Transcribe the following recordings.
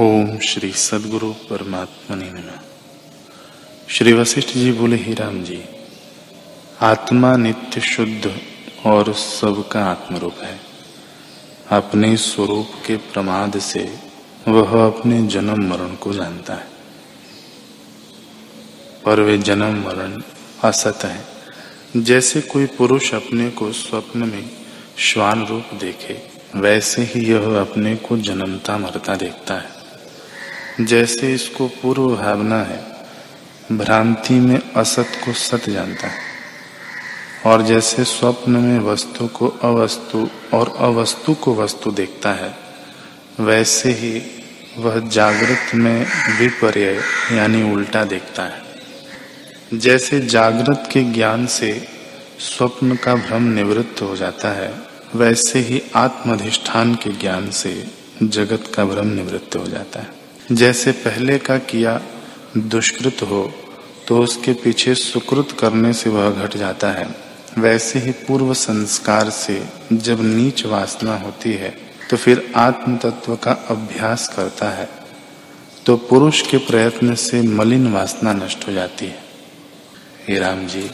ओम श्री सदगुरु परमात्मा ने श्री वशिष्ठ जी बोले, ही राम जी, आत्मा नित्य शुद्ध और सबका आत्मरूप है। अपने स्वरूप के प्रमाद से वह अपने जन्म मरण को जानता है। पर वे जन्म मरण असत है। जैसे कोई पुरुष अपने को स्वप्न में श्वान रूप देखे, वैसे ही यह अपने को जन्मता मरता देखता है। जैसे इसको पूर्व भावना है, भ्रांति में असत को सत जानता है। और जैसे स्वप्न में वस्तु को अवस्तु और अवस्तु को वस्तु देखता है, वैसे ही वह जागृत में विपर्य, यानी उल्टा देखता है। जैसे जागृत के ज्ञान से स्वप्न का भ्रम निवृत्त हो जाता है, वैसे ही आत्माधिष्ठान के ज्ञान से जगत का भ्रम निवृत्त हो जाता है। जैसे पहले का किया दुष्कृत हो तो उसके पीछे सुकृत करने से वह घट जाता है। वैसे ही पूर्व संस्कार से जब नीच वासना होती है तो फिर आत्म तत्व का अभ्यास करता है तो पुरुष के प्रयत्न से मलिन वासना नष्ट हो जाती है। हे राम जी,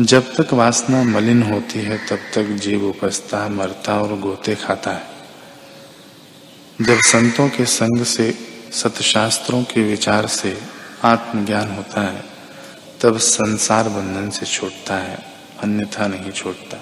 जब तक वासना मलिन होती है, तब तक जीव उपस्था, मरता और गोते खाता है। जब संतों के संग से सतशास्त्रों के विचार से आत्मज्ञान होता है, तब संसार बंधन से छूटता है, अन्यथा नहीं छूटता।